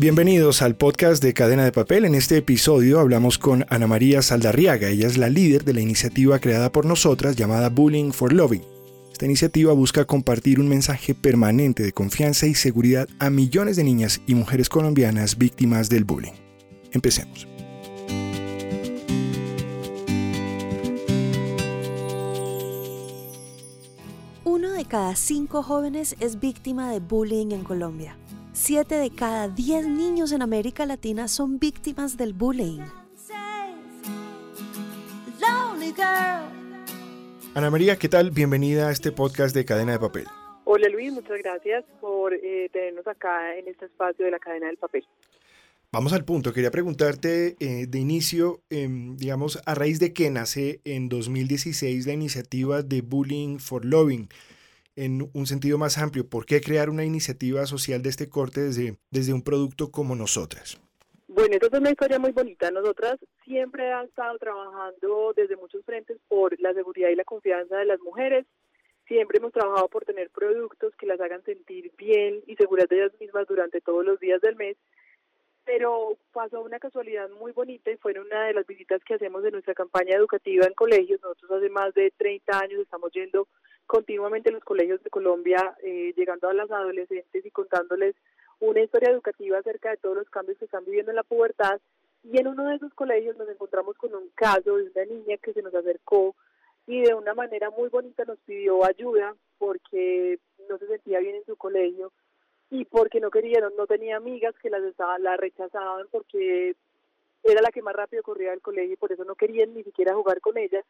Bienvenidos al podcast de Cadena de Papel. En este episodio hablamos con Ana María Saldarriaga. Ella es la líder de la iniciativa creada por nosotras llamada Bullying for Loving. Esta iniciativa busca compartir un mensaje permanente de confianza y seguridad a millones de niñas y mujeres colombianas víctimas del bullying. Empecemos. Uno de cada cinco jóvenes es víctima de bullying en Colombia. Siete de cada diez niños en América Latina son víctimas del bullying. Ana María, ¿qué tal? Bienvenida a este podcast de Cadena de Papel. Hola Luis, muchas gracias por eh, tenernos acá en este espacio de la Cadena del Papel. Vamos al punto. Quería preguntarte eh, de inicio, em, digamos, a raíz de que nace en 2016 la iniciativa de Bullying for Loving en un sentido más amplio, ¿por qué crear una iniciativa social de este corte desde, desde un producto como nosotras? Bueno, esto es una historia muy bonita. Nosotras siempre hemos estado trabajando desde muchos frentes por la seguridad y la confianza de las mujeres. Siempre hemos trabajado por tener productos que las hagan sentir bien y seguras de ellas mismas durante todos los días del mes. Pero pasó una casualidad muy bonita y fue una de las visitas que hacemos de nuestra campaña educativa en colegios. Nosotros hace más de 30 años estamos yendo continuamente en los colegios de Colombia, eh, llegando a las adolescentes y contándoles una historia educativa acerca de todos los cambios que están viviendo en la pubertad. Y en uno de esos colegios nos encontramos con un caso de una niña que se nos acercó y de una manera muy bonita nos pidió ayuda porque no se sentía bien en su colegio y porque no quería, no, tenía amigas que las la rechazaban porque era la que más rápido corría del colegio y por eso no querían ni siquiera jugar con ella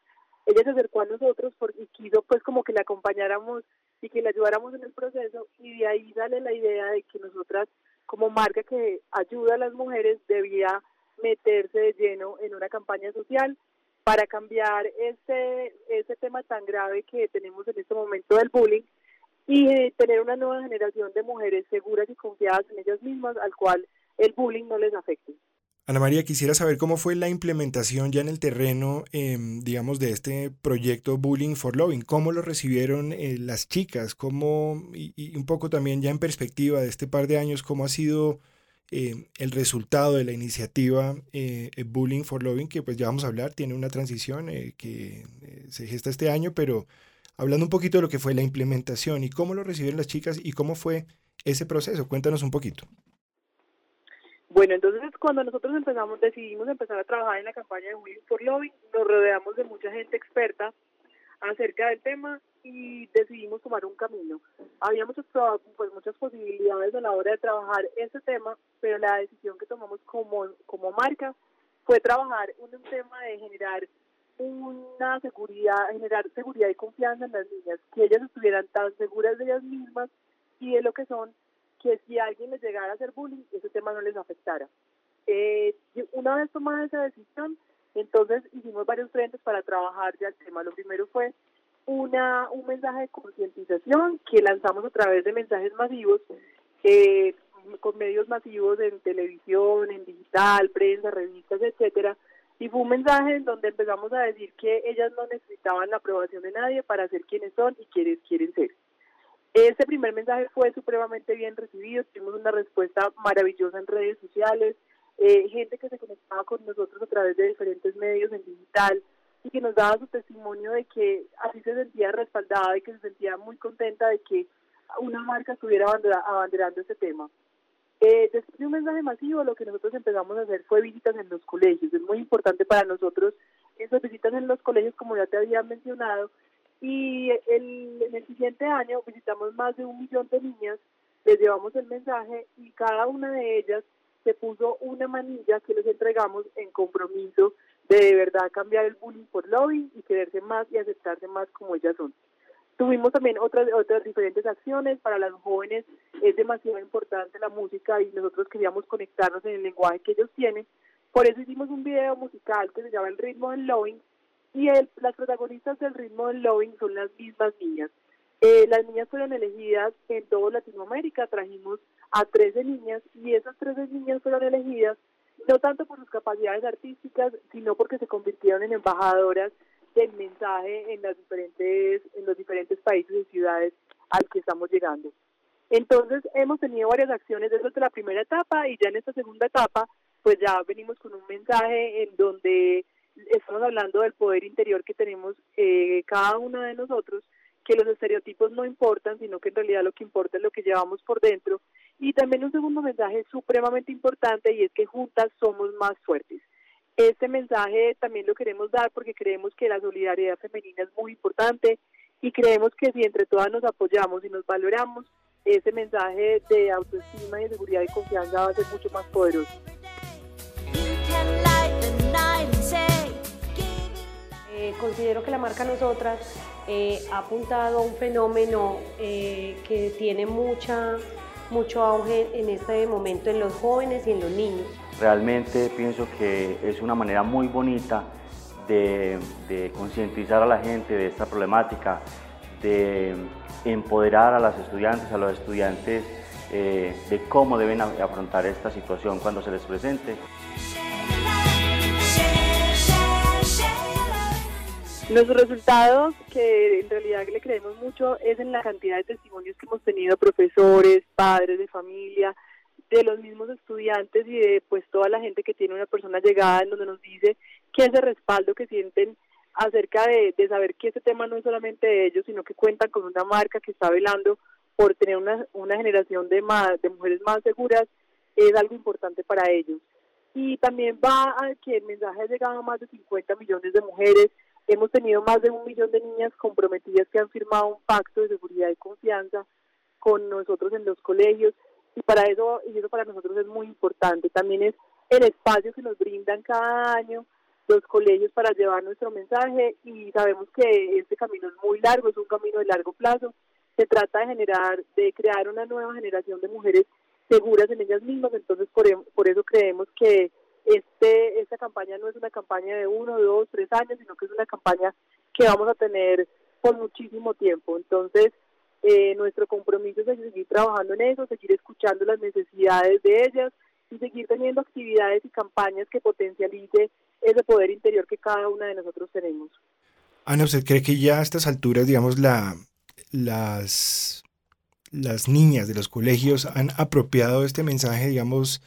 ella se acercó a nosotros porque quiso pues como que la acompañáramos y que le ayudáramos en el proceso y de ahí sale la idea de que nosotras como marca que ayuda a las mujeres debía meterse de lleno en una campaña social para cambiar ese, ese tema tan grave que tenemos en este momento del bullying y tener una nueva generación de mujeres seguras y confiadas en ellas mismas al cual el bullying no les afecte. Ana María, quisiera saber cómo fue la implementación ya en el terreno, em, digamos, de este proyecto Bullying for Loving. ¿Cómo lo recibieron eh, las chicas? ¿Cómo, y, un poco también ya en perspectiva de este par de años, cómo ha sido em, el resultado de la iniciativa eh, eh, Bullying for Loving, que pues ya vamos a hablar, tiene una transición que se gesta este año, pero hablando un poquito de lo que fue la implementación y cómo lo recibieron las chicas y cómo fue ese proceso. Cuéntanos un poquito. Bueno, entonces cuando nosotros empezamos, decidimos empezar a trabajar en la campaña de Willing for Lobby, nos rodeamos de mucha gente experta acerca del tema y decidimos tomar un camino. Habíamos pues, muchas posibilidades a la hora de trabajar ese tema, pero la decisión que tomamos como, como marca fue trabajar un tema de generar una seguridad, generar seguridad y confianza en las niñas, que ellas estuvieran tan seguras de ellas mismas y de lo que son que si alguien les llegara a hacer bullying, ese tema no les afectara. Eh, una vez tomada esa decisión, entonces hicimos varios frentes para trabajar ya el tema. Lo primero fue una un mensaje de concientización que lanzamos a través de mensajes masivos, eh, con medios masivos en televisión, en digital, prensa, revistas, etcétera. Y fue un mensaje en donde empezamos a decir que ellas no necesitaban la aprobación de nadie para ser quienes son y quienes quieren ser. Este primer mensaje fue supremamente bien recibido, tuvimos una respuesta maravillosa en redes sociales, eh, gente que se conectaba con nosotros a través de diferentes medios en digital y que nos daba su testimonio de que así se sentía respaldada y que se sentía muy contenta de que una marca estuviera abanderando este tema. Eh, después de un mensaje masivo, lo que nosotros empezamos a hacer fue visitas en los colegios. Es muy importante para nosotros esas visitas en los colegios, como ya te había mencionado, y el, en el siguiente año visitamos más de un millón de niñas, les llevamos el mensaje y cada una de ellas se puso una manilla que les entregamos en compromiso de de verdad cambiar el bullying por lobby y quererse más y aceptarse más como ellas son. Tuvimos también otras, otras diferentes acciones. Para las jóvenes es demasiado importante la música y nosotros queríamos conectarnos en el lenguaje que ellos tienen. Por eso hicimos un video musical que se llama El ritmo del lobbying y el, las protagonistas del ritmo del loving son las mismas niñas. Eh, las niñas fueron elegidas en toda Latinoamérica, trajimos a 13 niñas y esas 13 niñas fueron elegidas no tanto por sus capacidades artísticas, sino porque se convirtieron en embajadoras del mensaje en las diferentes en los diferentes países y ciudades al que estamos llegando. Entonces hemos tenido varias acciones desde la primera etapa y ya en esta segunda etapa pues ya venimos con un mensaje en donde estamos hablando del poder interior que tenemos eh, cada una de nosotros, que los estereotipos no importan, sino que en realidad lo que importa es lo que llevamos por dentro. Y también un segundo mensaje supremamente importante y es que juntas somos más fuertes. Este mensaje también lo queremos dar porque creemos que la solidaridad femenina es muy importante y creemos que si entre todas nos apoyamos y nos valoramos, ese mensaje de autoestima de seguridad y confianza va a ser mucho más poderoso. Eh, considero que la marca Nosotras eh, ha apuntado a un fenómeno eh, que tiene mucha, mucho auge en este momento en los jóvenes y en los niños. Realmente pienso que es una manera muy bonita de, de concientizar a la gente de esta problemática, de empoderar a las estudiantes, a los estudiantes de cómo deben afrontar esta situación cuando se les presente. Los resultados que en realidad le creemos mucho es en la cantidad de testimonios que hemos tenido profesores, padres de familia, de los mismos estudiantes y de pues toda la gente que tiene una persona llegada en donde nos dice que ese respaldo que sienten acerca de, saber que este tema no es solamente de ellos, sino que cuentan con una marca que está velando por tener una, una generación de, más, de mujeres más seguras, es algo importante para ellos. Y también va a que el mensaje ha llegado a más de 50 millones de mujeres, Hemos tenido más de un millón de niñas comprometidas que han firmado un pacto de seguridad y confianza con nosotros en los colegios y para eso y eso para nosotros es muy importante. También es el espacio que nos brindan cada año los colegios para llevar nuestro mensaje y sabemos que este camino es muy largo, es un camino de largo plazo. Se trata de generar, de crear una nueva generación de mujeres seguras en ellas mismas, entonces por, por eso creemos que este, esta campaña no es una campaña de uno, dos, tres años, sino que es una campaña que vamos a tener por muchísimo tiempo. Entonces, eh, nuestro compromiso es seguir trabajando en eso, seguir escuchando las necesidades de ellas y seguir teniendo actividades y campañas que potencialice ese poder interior que cada una de nosotros tenemos. Ana, ¿usted cree que ya a estas alturas, digamos, la, las, las niñas de los colegios han apropiado este mensaje, digamos,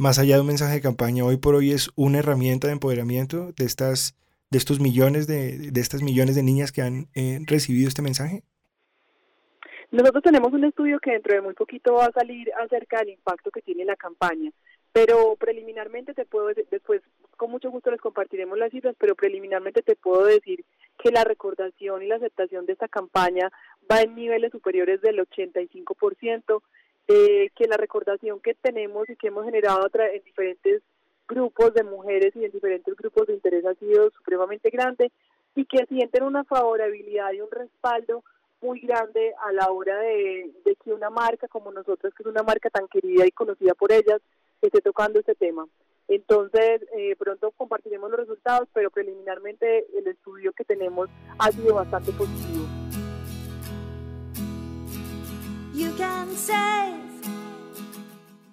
más allá de un mensaje de campaña, hoy por hoy es una herramienta de empoderamiento de estas de estos millones de, de estas millones de niñas que han eh, recibido este mensaje? Nosotros tenemos un estudio que dentro de muy poquito va a salir acerca del impacto que tiene la campaña, pero preliminarmente te puedo después con mucho gusto les compartiremos las cifras, pero preliminarmente te puedo decir que la recordación y la aceptación de esta campaña va en niveles superiores del 85%, eh, que la recordación que tenemos y que hemos generado en diferentes grupos de mujeres y en diferentes grupos de interés ha sido supremamente grande y que sienten una favorabilidad y un respaldo muy grande a la hora de, que una marca como nosotros, que es una marca tan querida y conocida por ellas, esté tocando este tema. Entonces, eh, pronto compartiremos los resultados, pero preliminarmente el estudio que tenemos ha sido bastante positivo.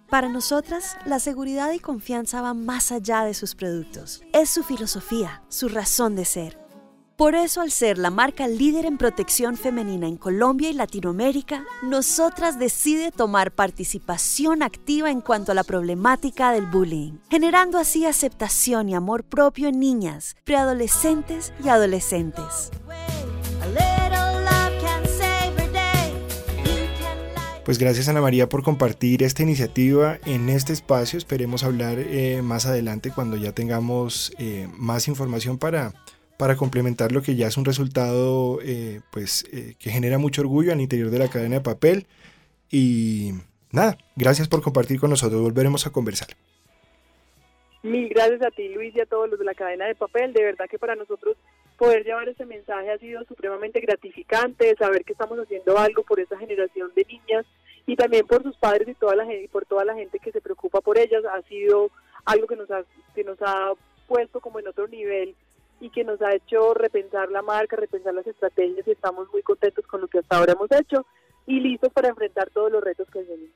Para nosotras, la seguridad y confianza van más allá de sus productos. Es su filosofía, su razón de ser. Por eso, al ser la marca líder en protección femenina en Colombia y Latinoamérica, nosotras decide tomar participación activa en cuanto a la problemática del bullying, generando así aceptación y amor propio en niñas, preadolescentes y adolescentes. Pues gracias Ana María por compartir esta iniciativa en este espacio. Esperemos hablar eh, más adelante cuando ya tengamos eh, más información para, para complementar lo que ya es un resultado eh, pues, que genera mucho orgullo al interior de la cadena de papel. Y nada, gracias por compartir con nosotros. Volveremos a conversar. Mil gracias a ti Luis y a todos los de la cadena de papel. De verdad que para nosotros poder llevar ese mensaje ha sido supremamente gratificante, saber que estamos haciendo algo por esa generación de niñas y también por sus padres y toda la gente, y por toda la gente que se preocupa por ellas, ha sido algo que nos ha, que nos ha puesto como en otro nivel y que nos ha hecho repensar la marca, repensar las estrategias y estamos muy contentos con lo que hasta ahora hemos hecho y listos para enfrentar todos los retos que vienen.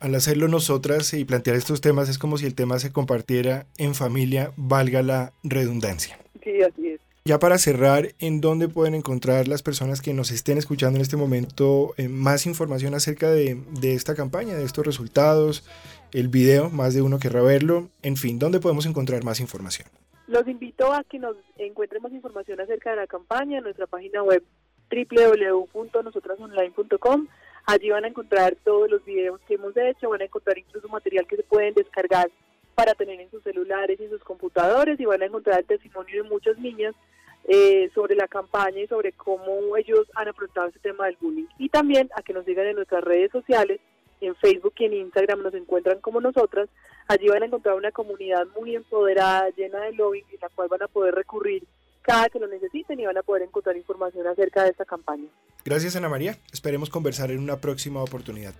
Al hacerlo nosotras y plantear estos temas es como si el tema se compartiera en familia, valga la redundancia. Sí, así. Ya para cerrar, ¿en dónde pueden encontrar las personas que nos estén escuchando en este momento eh, más información acerca de, esta campaña, de estos resultados, el video, más de uno querrá verlo? En fin, ¿dónde podemos encontrar más información? Los invito a que nos encuentren más información acerca de la campaña en nuestra página web www.nosotrasonline.com. Allí van a encontrar todos los videos que hemos hecho, van a encontrar incluso material que se pueden descargar para tener en sus celulares y sus computadores y van a encontrar el testimonio de muchas niñas eh, sobre la campaña y sobre cómo ellos han afrontado este tema del bullying. Y también a que nos sigan en nuestras redes sociales, en Facebook y en Instagram nos encuentran como nosotras. Allí van a encontrar una comunidad muy empoderada, llena de lobbying, en la cual van a poder recurrir cada que lo necesiten y van a poder encontrar información acerca de esta campaña. Gracias Ana María, esperemos conversar en una próxima oportunidad.